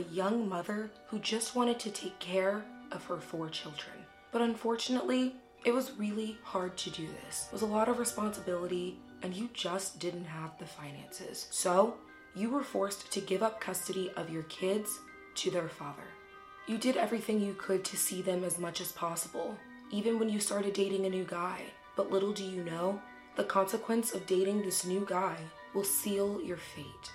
a young mother who just wanted to take care of her four children. But unfortunately, it was really hard to do this. It was a lot of responsibility, and you just didn't have the finances. So, you were forced to give up custody of your kids to their father. You did everything you could to see them as much as possible, even when you started dating a new guy. But little do you know, the consequence of dating this new guy will seal your fate.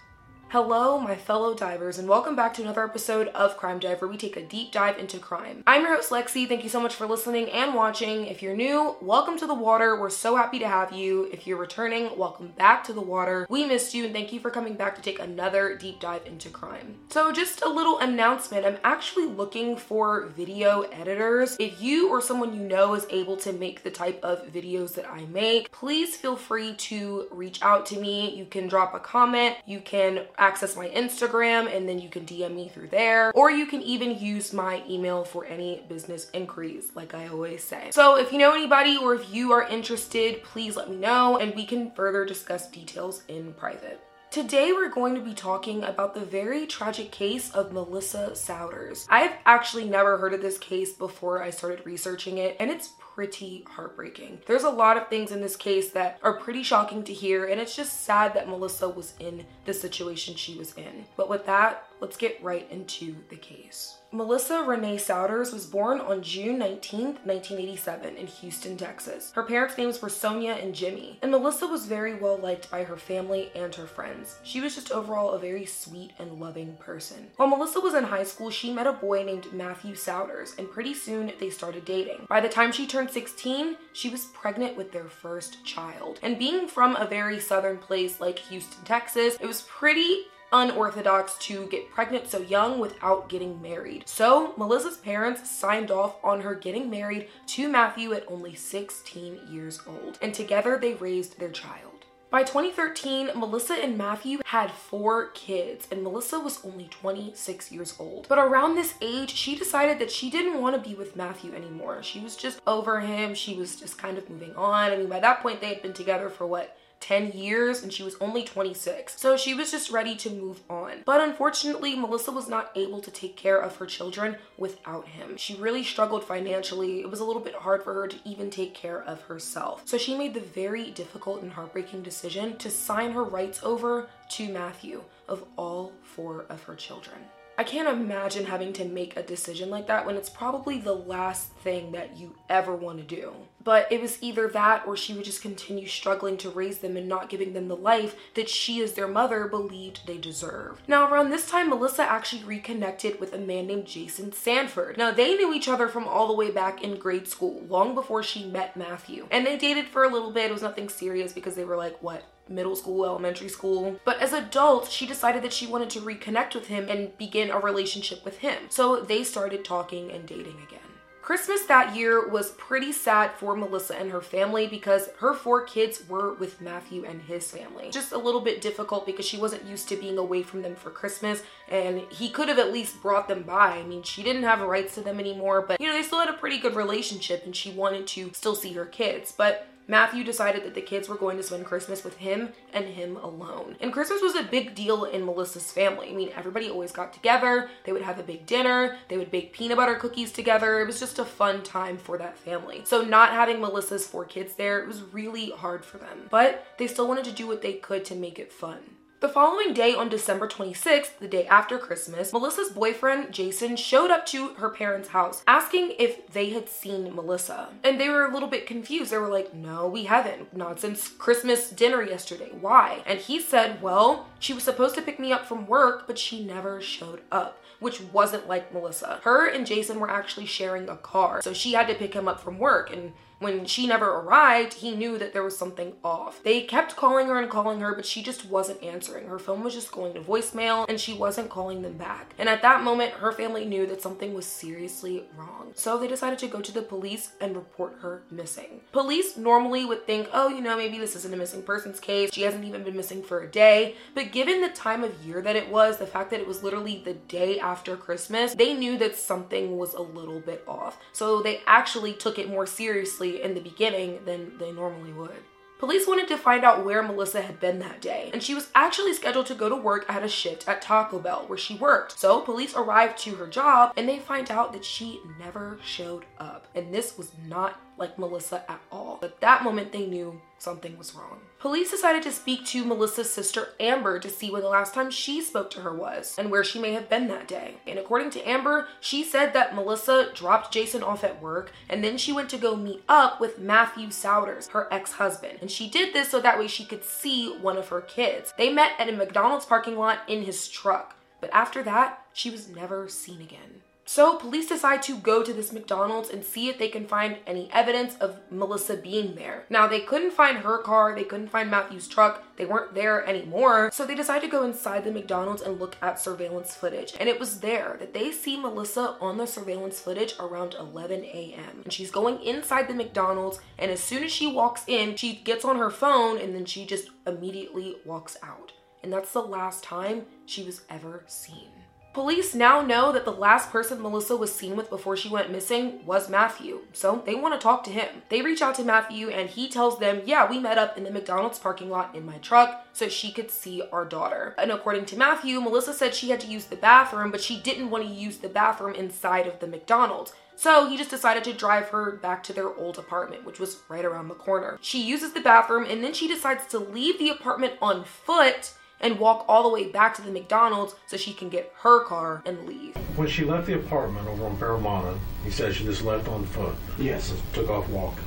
Hello, my fellow divers, and welcome back to another episode of Crime Dive, where we take a deep dive into crime. I'm your host, Lexi. Thank you so much for listening and watching. If you're new, welcome to the water. We're so happy to have you. If you're returning, welcome back to the water. We missed you, and thank you for coming back to take another deep dive into crime. So, just a little announcement I'm actually looking for video editors. If you or someone you know is able to make the type of videos that I make, please feel free to reach out to me. You can drop a comment, you can access my Instagram and then you can DM me through there. Or you can even use my email for any business inquiries, like I always say. So if you know anybody or if you are interested, please let me know and we can further discuss details in private. Today, we're going to be talking about the very tragic case of Melissa Sowders. I've actually never heard of this case before I started researching it, and it's pretty heartbreaking. There's a lot of things in this case that are pretty shocking to hear, and it's just sad that Melissa was in the situation she was in. But with that, let's get right into the case. Melissa Renee Sowders was born on June 19, 1987, in Houston, Texas. Her parents' names were Sonia and Jimmy, and Melissa was very well liked by her family and her friends. She was just overall a very sweet and loving person. While Melissa was in high school, she met a boy named Matthew Sowders, and pretty soon they started dating. By the time she turned 16, she was pregnant with their first child. And being from a very southern place like Houston, Texas, it was pretty unorthodox to get pregnant so young without getting married. So, Melissa's parents signed off on her getting married to Matthew at only 16 years old, and together they raised their child. By 2013, Melissa and Matthew had four kids, and Melissa was only 26 years old. But around this age, she decided that she didn't want to be with Matthew anymore. She was just over him. She was just kind of moving on. I mean, by that point, they had been together for what, 10 years and she was only 26. So she was just ready to move on. But unfortunately, Melissa was not able to take care of her children without him. She really struggled financially. It was a little bit hard for her to even take care of herself. So she made the very difficult and heartbreaking decision to sign her rights over to Matthew of all four of her children. I can't imagine having to make a decision like that when it's probably the last thing that you ever want to do. But it was either that or she would just continue struggling to raise them and not giving them the life that she, as their mother, believed they deserved. Now, around this time, Melissa actually reconnected with a man named Jason Sanford. Now, they knew each other from all the way back in grade school, long before she met Matthew. And they dated for a little bit. It was nothing serious because they were like, what, middle school, elementary school. But as adults, she decided that she wanted to reconnect with him and begin a relationship with him. So they started talking and dating again. Christmas that year was pretty sad for Melissa and her family because her four kids were with Matthew and his family. Just a little bit difficult because she wasn't used to being away from them for Christmas and he could have at least brought them by. I mean, she didn't have rights to them anymore, but you know, they still had a pretty good relationship and she wanted to still see her kids. But Matthew decided that the kids were going to spend Christmas with him and him alone. And Christmas was a big deal in Melissa's family. I mean, everybody always got together, they would have a big dinner, they would bake peanut butter cookies together. It was just a fun time for that family. So, not having Melissa's four kids there, it was really hard for them. But they still wanted to do what they could to make it fun. The following day, on December 26th, the day after Christmas, Melissa's boyfriend, Jason, showed up to her parents' house asking if they had seen Melissa. And they were a little bit confused. They were like, No, we haven't. Not since Christmas dinner yesterday. Why? And he said, Well, she was supposed to pick me up from work, but she never showed up which wasn't like Melissa. Her and Jason were actually sharing a car, so she had to pick him up from work. And when she never arrived, he knew that there was something off. They kept calling her and calling her, but she just wasn't answering. Her phone was just going to voicemail and she wasn't calling them back. And at that moment, her family knew that something was seriously wrong. So they decided to go to the police and report her missing. Police normally would think, oh, you know, maybe this isn't a missing persons case. She hasn't even been missing for a day. But given the time of year that it was, the fact that it was literally the day after Christmas, they knew that something was a little bit off. So they actually took it more seriously in the beginning than they normally would. Police wanted to find out where Melissa had been that day, and she was actually scheduled to go to work at a shift at Taco Bell where she worked. So police arrived to her job and they find out that she never showed up. And this was not like Melissa at all. At that moment, they knew something was wrong. Police decided to speak to Melissa's sister Amber to see when the last time she spoke to her was and where she may have been that day. And according to Amber, she said that Melissa dropped Jason off at work and then she went to go meet up with Matthew Sowders, her ex husband. And she did this so that way she could see one of her kids. They met at a McDonald's parking lot in his truck. But after that, she was never seen again. So police decide to go to this McDonald's and see if they can find any evidence of Melissa being there. Now they couldn't find her car, they couldn't find Matthew's truck, they weren't there anymore. So they decide to go inside the McDonald's and look at surveillance footage. And it was there that they see Melissa on the surveillance footage around 11 a.m. And she's going inside the McDonald's and as soon as she walks in, she gets on her phone and then she just immediately walks out. And that's the last time she was ever seen. Police now know that the last person Melissa was seen with before she went missing was Matthew, so they want to talk to him. They reach out to Matthew and he tells them, Yeah, we met up in the McDonald's parking lot in my truck so she could see our daughter. And according to Matthew, Melissa said she had to use the bathroom, but she didn't want to use the bathroom inside of the McDonald's. So he just decided to drive her back to their old apartment, which was right around the corner. She uses the bathroom and then she decides to leave the apartment on foot and walk all the way back to the McDonald's so she can get her car and leave. When she left the apartment over on Paramount, he said she just left on foot. Yes. Just took off walking.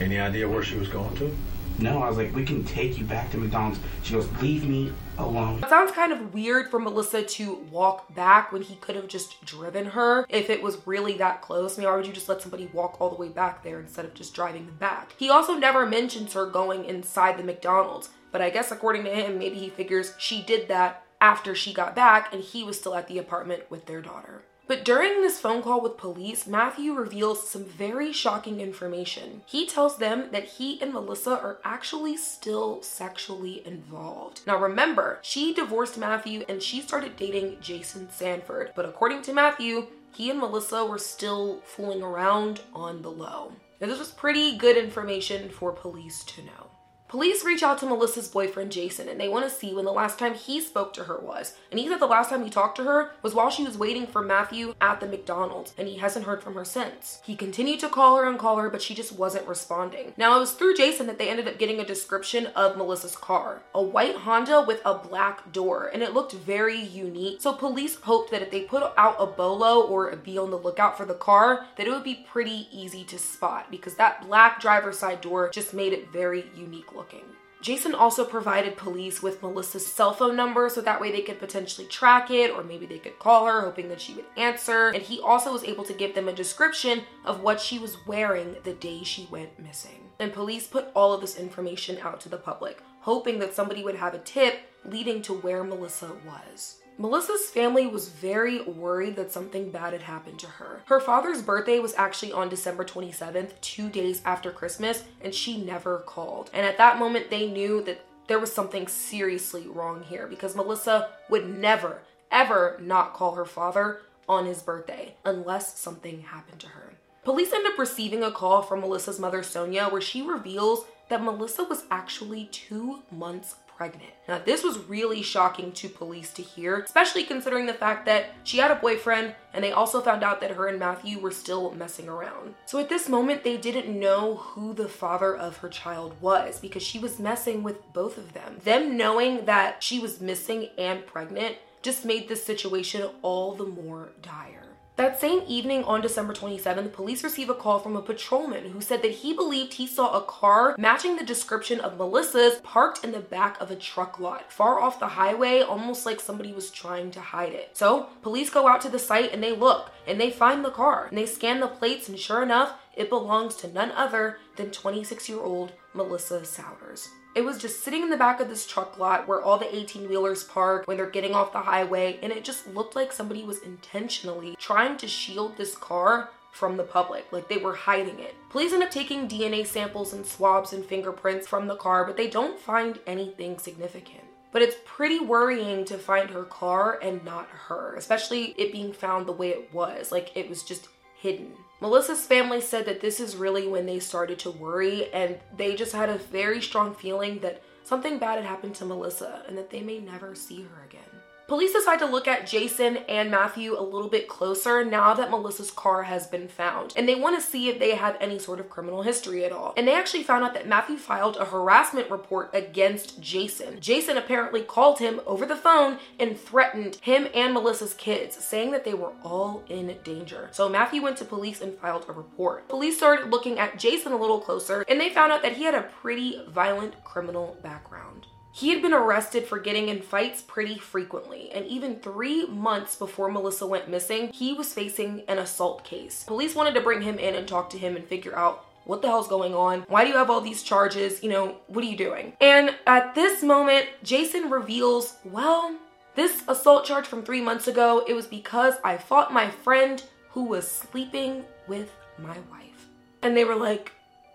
Any idea where she was going to? No, I was like, we can take you back to McDonald's. She goes, leave me alone. It sounds kind of weird for Melissa to walk back when he could have just driven her if it was really that close. I mean, why would you just let somebody walk all the way back there instead of just driving them back? He also never mentions her going inside the McDonald's. But I guess according to him, maybe he figures she did that after she got back and he was still at the apartment with their daughter. But during this phone call with police, Matthew reveals some very shocking information. He tells them that he and Melissa are actually still sexually involved. Now remember, she divorced Matthew and she started dating Jason Sanford. But according to Matthew, he and Melissa were still fooling around on the low. Now, this was pretty good information for police to know. Police reach out to Melissa's boyfriend Jason and they want to see when the last time he spoke to her was. And he said the last time he talked to her was while she was waiting for Matthew at the McDonald's and he hasn't heard from her since. He continued to call her and call her, but she just wasn't responding. Now it was through Jason that they ended up getting a description of Melissa's car a white Honda with a black door, and it looked very unique. So police hoped that if they put out a bolo or be on the lookout for the car, that it would be pretty easy to spot because that black driver's side door just made it very unique looking. Jason also provided police with Melissa's cell phone number so that way they could potentially track it or maybe they could call her hoping that she would answer. And he also was able to give them a description of what she was wearing the day she went missing. And police put all of this information out to the public, hoping that somebody would have a tip leading to where Melissa was. Melissa's family was very worried that something bad had happened to her. Her father's birthday was actually on December 27th, two days after Christmas, and she never called. And at that moment, they knew that there was something seriously wrong here because Melissa would never, ever not call her father on his birthday unless something happened to her. Police end up receiving a call from Melissa's mother, Sonia, where she reveals that Melissa was actually two months pregnant. Now, this was really shocking to police to hear, especially considering the fact that she had a boyfriend and they also found out that her and Matthew were still messing around. So at this moment, they didn't know who the father of her child was because she was messing with both of them. Them knowing that she was missing and pregnant just made this situation all the more dire. That same evening on December 27th, police receive a call from a patrolman who said that he believed he saw a car matching the description of Melissa's parked in the back of a truck lot, far off the highway, almost like somebody was trying to hide it. So, police go out to the site and they look and they find the car and they scan the plates, and sure enough, it belongs to none other than 26 year old Melissa Sowders. It was just sitting in the back of this truck lot where all the 18 wheelers park when they're getting off the highway, and it just looked like somebody was intentionally trying to shield this car from the public, like they were hiding it. Police end up taking DNA samples and swabs and fingerprints from the car, but they don't find anything significant. But it's pretty worrying to find her car and not her, especially it being found the way it was. Like it was just hidden. Melissa's family said that this is really when they started to worry and they just had a very strong feeling that something bad had happened to Melissa and that they may never see her again. Police decide to look at Jason and Matthew a little bit closer now that Melissa's car has been found, and they want to see if they have any sort of criminal history at all. And they actually found out that Matthew filed a harassment report against Jason. Jason apparently called him over the phone and threatened him and Melissa's kids, saying that they were all in danger. So Matthew went to police and filed a report. Police started looking at Jason a little closer, and they found out that he had a pretty violent criminal background. He had been arrested for getting in fights pretty frequently, and even three months before Melissa went missing, he was facing an assault case. Police wanted to bring him in and talk to him and figure out what the hell's going on? Why do you have all these charges? You know, what are you doing? And at this moment, Jason reveals, well, this assault charge from three months ago, it was because I fought my friend who was sleeping with my wife. And they were like,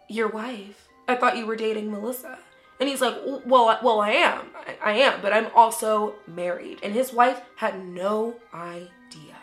Your wife? I thought you were dating Melissa. And he's like, well, well, I am. I, am, but I'm also married. And his wife had no idea.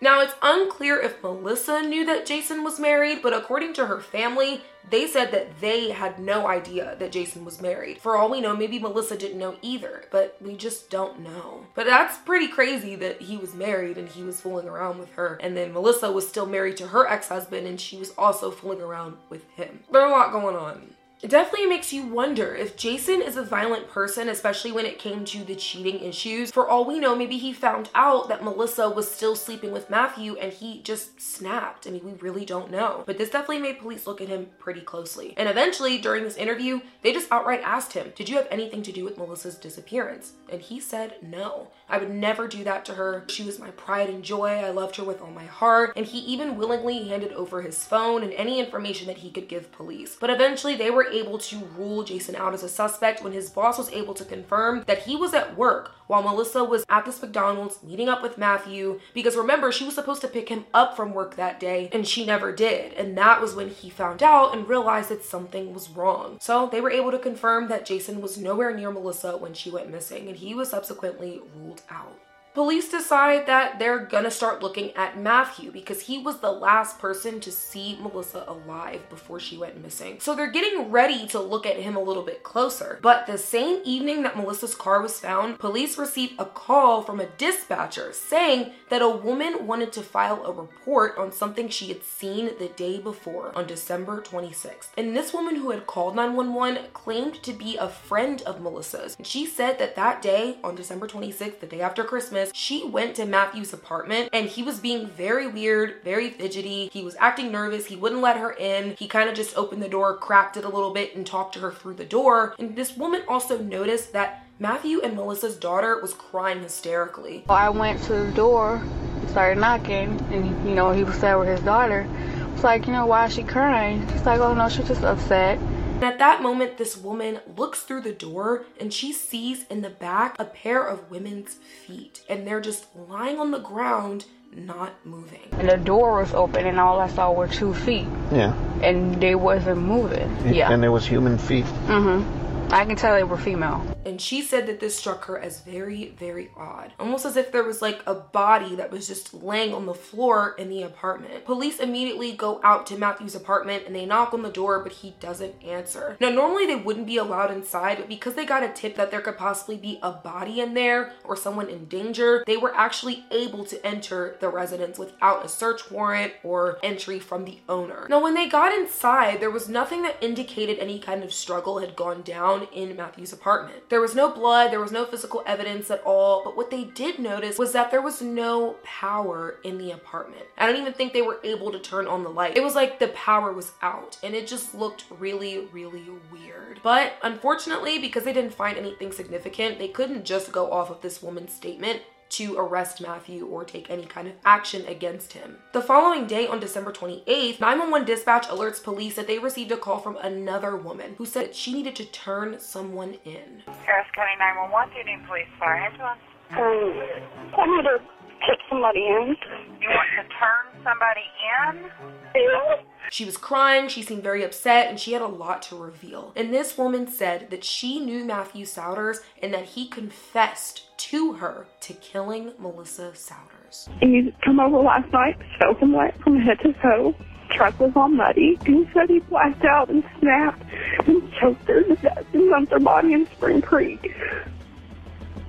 Now, it's unclear if Melissa knew that Jason was married, but according to her family, they said that they had no idea that Jason was married. For all we know, maybe Melissa didn't know either, but we just don't know. But that's pretty crazy that he was married and he was fooling around with her. And then Melissa was still married to her ex husband and she was also fooling around with him. There's a lot going on. It definitely makes you wonder if Jason is a violent person, especially when it came to the cheating issues. For all we know, maybe he found out that Melissa was still sleeping with Matthew and he just snapped. I mean, we really don't know. But this definitely made police look at him pretty closely. And eventually, during this interview, they just outright asked him, Did you have anything to do with Melissa's disappearance? And he said no. I would never do that to her. She was my pride and joy. I loved her with all my heart. And he even willingly handed over his phone and any information that he could give police. But eventually, they were able to rule Jason out as a suspect when his boss was able to confirm that he was at work while Melissa was at this McDonald's meeting up with Matthew. Because remember, she was supposed to pick him up from work that day and she never did. And that was when he found out and realized that something was wrong. So they were able to confirm that Jason was nowhere near Melissa when she went missing and he was subsequently ruled out. Police decide that they're gonna start looking at Matthew because he was the last person to see Melissa alive before she went missing. So they're getting ready to look at him a little bit closer. But the same evening that Melissa's car was found, police received a call from a dispatcher saying that a woman wanted to file a report on something she had seen the day before on December 26th. And this woman who had called 911 claimed to be a friend of Melissa's. And she said that that day, on December 26th, the day after Christmas, She went to Matthew's apartment and he was being very weird, very fidgety. He was acting nervous. He wouldn't let her in. He kind of just opened the door, cracked it a little bit, and talked to her through the door. And this woman also noticed that Matthew and Melissa's daughter was crying hysterically. I went to the door, started knocking, and you know, he was there with his daughter. It's like, you know, why is she crying? He's like, oh no, she's just upset. And at that moment, this woman looks through the door and she sees in the back a pair of women's feet. And they're just lying on the ground, not moving. And the door was open and all I saw were two feet. Yeah. And they wasn't moving. Yeah. And there was human feet. Mm-hmm. I can tell they were female. And she said that this struck her as very, very odd. Almost as if there was like a body that was just laying on the floor in the apartment. Police immediately go out to Matthew's apartment and they knock on the door, but he doesn't answer. Now, normally they wouldn't be allowed inside, but because they got a tip that there could possibly be a body in there or someone in danger, they were actually able to enter the residence without a search warrant or entry from the owner. Now, when they got inside, there was nothing that indicated any kind of struggle had gone down found in Matthew's apartment. There was no blood, there was no physical evidence at all, but what they did notice was that there was no power in the apartment. I don't even think they were able to turn on the light. It was like the power was out and it just looked really, really weird. But unfortunately, because they didn't find anything significant, they couldn't just go off of this woman's statement to arrest Matthew or take any kind of action against him. The following day, on December 28th, 911 dispatch alerts police that they received a call from another woman who said she needed to turn someone in. Harris County 911, do you need police fire ambulance? Um, I need to take somebody in. You want to turn somebody in? Yeah. She was crying, she seemed very upset, and she had a lot to reveal. And this woman said that she knew Matthew Sowders and that he confessed to her to killing Melissa Sowders. He come over last night, soaking wet from head to toe. Truck was all muddy. He said he blacked out and snapped and choked her to death and dumped her body in Spring Creek.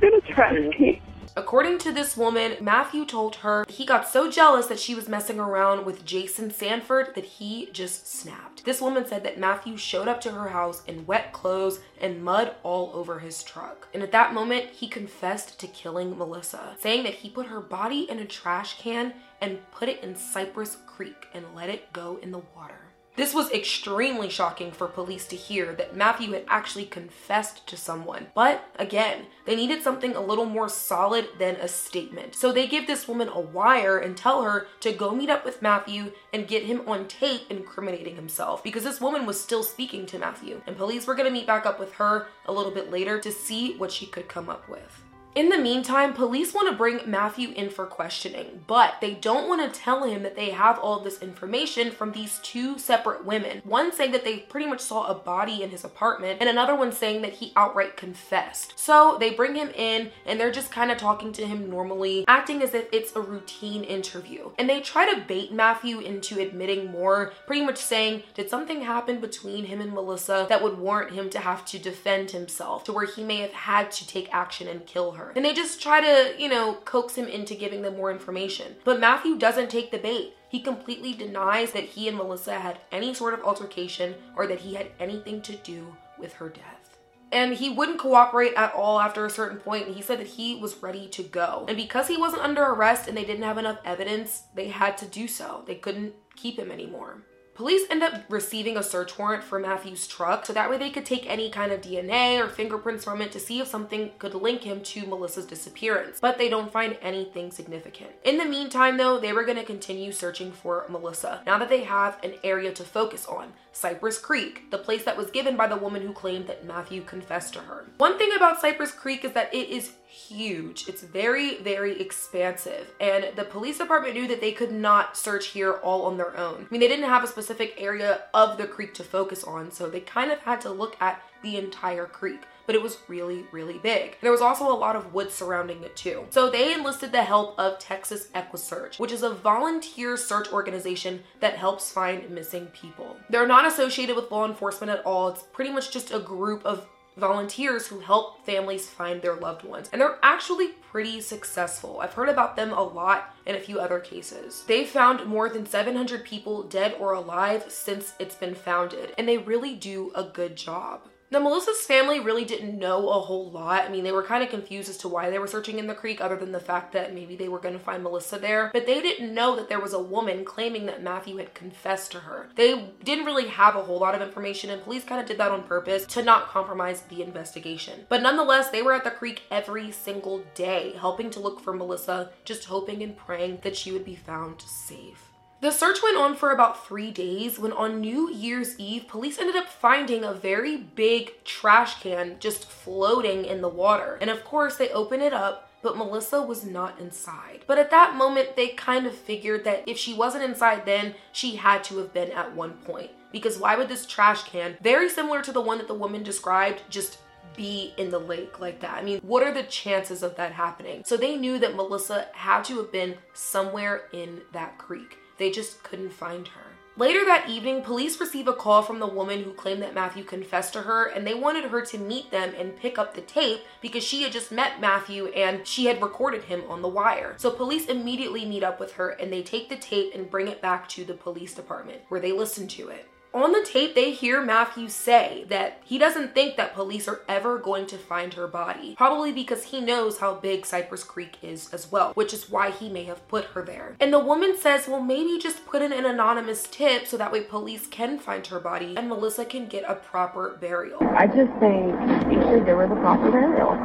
In a trash can. According to this woman, Matthew told her he got so jealous that she was messing around with Jason Sanford that he just snapped. This woman said that Matthew showed up to her house in wet clothes and mud all over his truck. And at that moment, he confessed to killing Melissa, saying that he put her body in a trash can and put it in Cypress Creek and let it go in the water. This was extremely shocking for police to hear that Matthew had actually confessed to someone. But again, they needed something a little more solid than a statement. So they give this woman a wire and tell her to go meet up with Matthew and get him on tape incriminating himself because this woman was still speaking to Matthew. And police were going to meet back up with her a little bit later to see what she could come up with. In the meantime, police want to bring Matthew in for questioning, but they don't want to tell him that they have all this information from these two separate women. One saying that they pretty much saw a body in his apartment, and another one saying that he outright confessed. So they bring him in and they're just kind of talking to him normally, acting as if it's a routine interview. And they try to bait Matthew into admitting more, pretty much saying, Did something happen between him and Melissa that would warrant him to have to defend himself, to where he may have had to take action and kill her? Her. And they just try to, you know, coax him into giving them more information. But Matthew doesn't take the bait. He completely denies that he and Melissa had any sort of altercation or that he had anything to do with her death. And he wouldn't cooperate at all after a certain point. He said that he was ready to go. And because he wasn't under arrest and they didn't have enough evidence, they had to do so. They couldn't keep him anymore. Police end up receiving a search warrant for Matthew's truck so that way they could take any kind of DNA or fingerprints from it to see if something could link him to Melissa's disappearance, but they don't find anything significant. In the meantime, though, they were going to continue searching for Melissa now that they have an area to focus on. Cypress Creek, the place that was given by the woman who claimed that Matthew confessed to her. One thing about Cypress Creek is that it is huge. It's very, very expansive. And the police department knew that they could not search here all on their own. I mean, they didn't have a specific area of the creek to focus on, so they kind of had to look at the entire creek but it was really, really big. There was also a lot of wood surrounding it too. So they enlisted the help of Texas EquuSearch, which is a volunteer search organization that helps find missing people. They're not associated with law enforcement at all. It's pretty much just a group of volunteers who help families find their loved ones. And they're actually pretty successful. I've heard about them a lot in a few other cases. They've found more than 700 people dead or alive since it's been founded, and they really do a good job. Now, Melissa's family really didn't know a whole lot. I mean, they were kind of confused as to why they were searching in the creek, other than the fact that maybe they were going to find Melissa there. But they didn't know that there was a woman claiming that Matthew had confessed to her. They didn't really have a whole lot of information, and police kind of did that on purpose to not compromise the investigation. But nonetheless, they were at the creek every single day, helping to look for Melissa, just hoping and praying that she would be found safe. The search went on for about three days when on New Year's Eve, police ended up finding a very big trash can just floating in the water. And of course, they open it up but Melissa was not inside. But at that moment, they kind of figured that if she wasn't inside then, she had to have been at one point. Because why would this trash can, very similar to the one that the woman described, just be in the lake like that? I mean, what are the chances of that happening? So they knew that Melissa had to have been somewhere in that creek. They just couldn't find her. Later that evening, police receive a call from the woman who claimed that Matthew confessed to her, and they wanted her to meet them and pick up the tape because she had just met Matthew and she had recorded him on the wire. So police immediately meet up with her and they take the tape and bring it back to the police department where they listen to it. On the tape, they hear Matthew say that he doesn't think that police are ever going to find her body, probably because he knows how big Cypress Creek is as well, which is why he may have put her there. And the woman says, well, maybe just put in an anonymous tip so that way police can find her body and Melissa can get a proper burial. I just think you should give her the proper burial.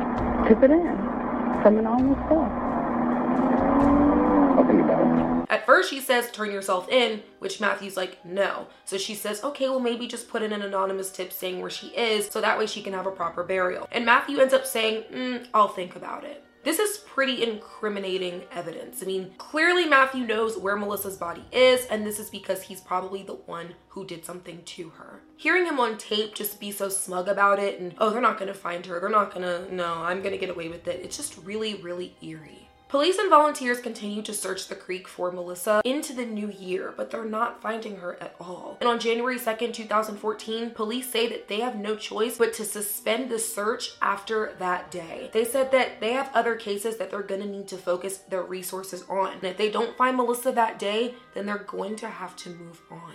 Tip it in. Some anonymous stuff. At first, she says, turn yourself in, which Matthew's like, no. So she says, okay, well, maybe just put in an anonymous tip saying where she is so that way she can have a proper burial. And Matthew ends up saying, mm, I'll think about it. This is pretty incriminating evidence. I mean, clearly Matthew knows where Melissa's body is, and this is because he's probably the one who did something to her. Hearing him on tape just be so smug about it and, oh, they're not gonna find her, they're not gonna, no, I'm gonna get away with it, it's just really, really eerie. Police and volunteers continue to search the creek for Melissa into the new year, but they're not finding her at all. And on January 2nd, 2014, police say that they have no choice but to suspend the search after that day. They said that they have other cases that they're gonna need to focus their resources on. And if they don't find Melissa that day, then they're going to have to move on.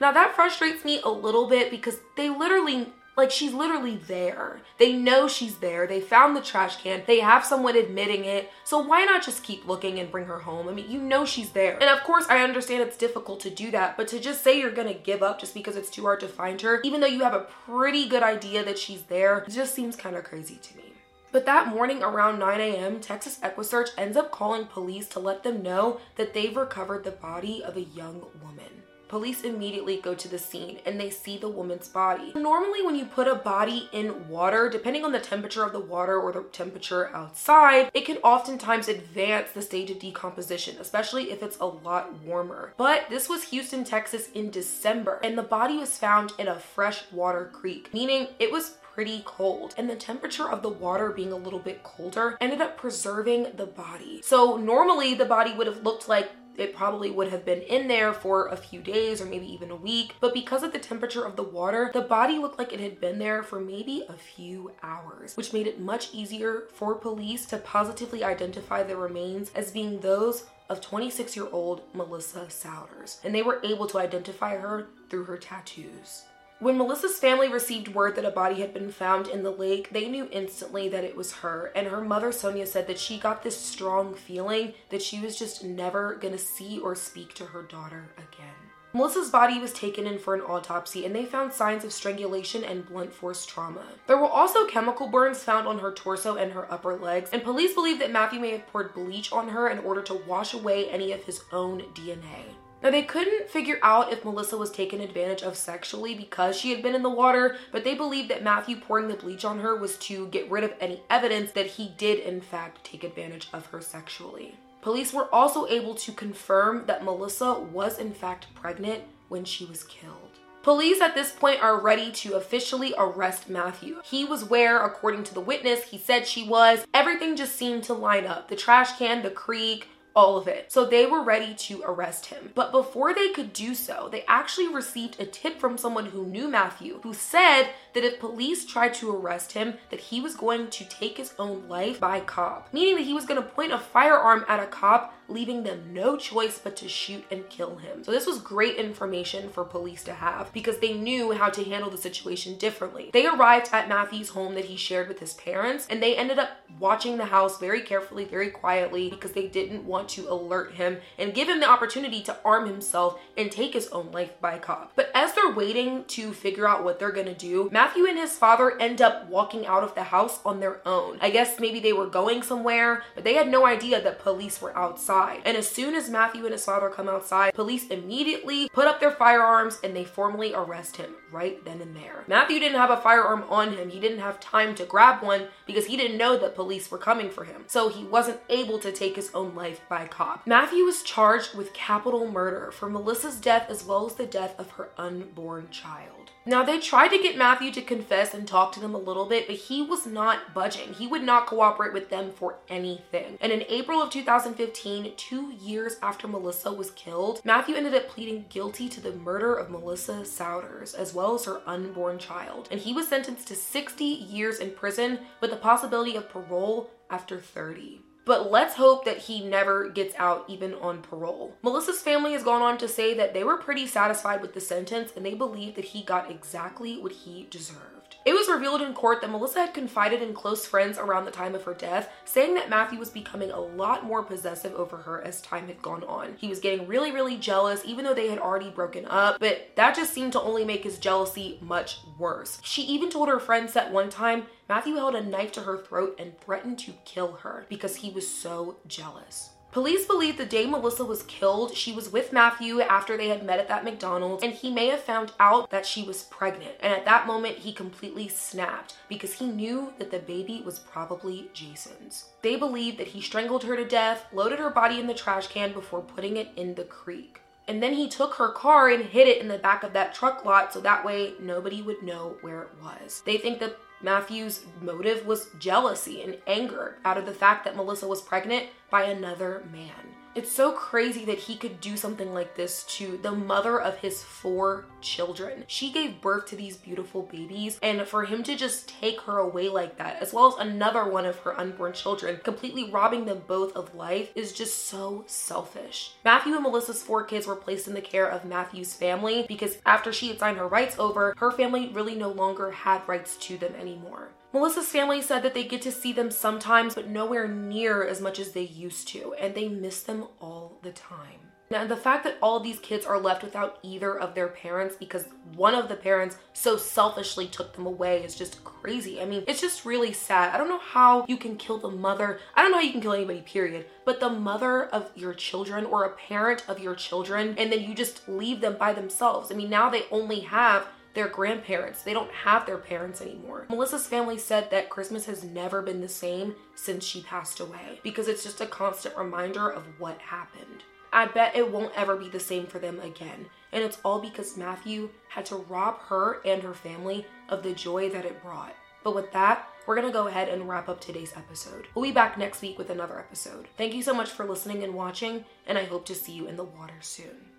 Now that frustrates me a little bit because they literally like she's literally there. They know she's there. They found the trash can. They have someone admitting it. So why not just keep looking and bring her home? I mean, you know she's there. And of course, I understand it's difficult to do that, but to just say you're gonna give up just because it's too hard to find her, even though you have a pretty good idea that she's there, just seems kind of crazy to me. But that morning around 9 a.m., Texas EquuSearch ends up calling police to let them know that they've recovered the body of a young woman. Police immediately go to the scene and they see the woman's body. Normally, when you put a body in water, depending on the temperature of the water or the temperature outside, it can oftentimes advance the stage of decomposition, especially if it's a lot warmer. But this was Houston, Texas in December, and the body was found in a freshwater creek, meaning it was pretty cold and the temperature of the water being a little bit colder ended up preserving the body. So normally the body would have looked like it probably would have been in there for a few days or maybe even a week. But because of the temperature of the water, the body looked like it had been there for maybe a few hours, which made it much easier for police to positively identify the remains as being those of 26 year old Melissa Sowders. And they were able to identify her through her tattoos. When Melissa's family received word that a body had been found in the lake, they knew instantly that it was her. And her mother, Sonia, said that she got this strong feeling that she was just never gonna see or speak to her daughter again. Melissa's body was taken in for an autopsy and they found signs of strangulation and blunt force trauma. There were also chemical burns found on her torso and her upper legs, and police believe that Matthew may have poured bleach on her in order to wash away any of his own DNA. Now, they couldn't figure out if Melissa was taken advantage of sexually because she had been in the water, but they believed that Matthew pouring the bleach on her was to get rid of any evidence that he did, in fact, take advantage of her sexually. Police were also able to confirm that Melissa was, in fact, pregnant when she was killed. Police at this point are ready to officially arrest Matthew. He was where, according to the witness, he said she was. Everything just seemed to line up the trash can, the creek, all of it. So they were ready to arrest him. But before they could do so, they actually received a tip from someone who knew Matthew, who said that if police tried to arrest him, that he was going to take his own life by cop, meaning that he was going to point a firearm at a cop leaving them no choice but to shoot and kill him. So this was great information for police to have because they knew how to handle the situation differently. They arrived at Matthew's home that he shared with his parents and they ended up watching the house very carefully, very quietly because they didn't want to alert him and give him the opportunity to arm himself and take his own life by cop. But as they're waiting to figure out what they're gonna do, Matthew and his father end up walking out of the house on their own. I guess maybe they were going somewhere, but they had no idea that police were outside outside. And as soon as Matthew and his father come outside, police immediately put up their firearms and they formally arrest him right then and there. Matthew didn't have a firearm on him. He didn't have time to grab one because he didn't know that police were coming for him. So he wasn't able to take his own life by cop. Matthew was charged with capital murder for Melissa's death as well as the death of her unborn child. Now, they tried to get Matthew to confess and talk to them a little bit, but he was not budging. He would not cooperate with them for anything. And in April of 2015, two years after Melissa was killed, Matthew ended up pleading guilty to the murder of Melissa Sowders, as well as her unborn child. And he was sentenced to 60 years in prison with the possibility of parole after 30 but let's hope that he never gets out even on parole. Melissa's family has gone on to say that they were pretty satisfied with the sentence and they believe that he got exactly what he deserved. It was revealed in court that Melissa had confided in close friends around the time of her death, saying that Matthew was becoming a lot more possessive over her as time had gone on. He was getting really, really jealous, even though they had already broken up, but that just seemed to only make his jealousy much worse. She even told her friends that one time Matthew held a knife to her throat and threatened to kill her because he was so jealous. Police believe the day Melissa was killed, she was with Matthew after they had met at that McDonald's, and he may have found out that she was pregnant. And at that moment, he completely snapped because he knew that the baby was probably Jason's. They believe that he strangled her to death, loaded her body in the trash can before putting it in the creek. And then he took her car and hid it in the back of that truck lot so that way nobody would know where it was. They think that Matthew's motive was jealousy and anger out of the fact that Melissa was pregnant by another man. It's so crazy that he could do something like this to the mother of his four children. She gave birth to these beautiful babies, and for him to just take her away like that, as well as another one of her unborn children, completely robbing them both of life, is just so selfish. Matthew and Melissa's four kids were placed in the care of Matthew's family because after she had signed her rights over, her family really no longer had rights to them anymore. Melissa's family said that they get to see them sometimes, but nowhere near as much as they used to, and they miss them all the time. Now, the fact that all these kids are left without either of their parents because one of the parents so selfishly took them away is just crazy. I mean, it's just really sad. I don't know how you can kill the mother. I don't know how you can kill anybody, period. But the mother of your children or a parent of your children, and then you just leave them by themselves. I mean, now they only have their grandparents. They don't have their parents anymore. Melissa's family said that Christmas has never been the same since she passed away because it's just a constant reminder of what happened. I bet it won't ever be the same for them again. And it's all because Matthew had to rob her and her family of the joy that it brought. But with that, we're gonna go ahead and wrap up today's episode. We'll be back next week with another episode. Thank you so much for listening and watching, and I hope to see you in the water soon.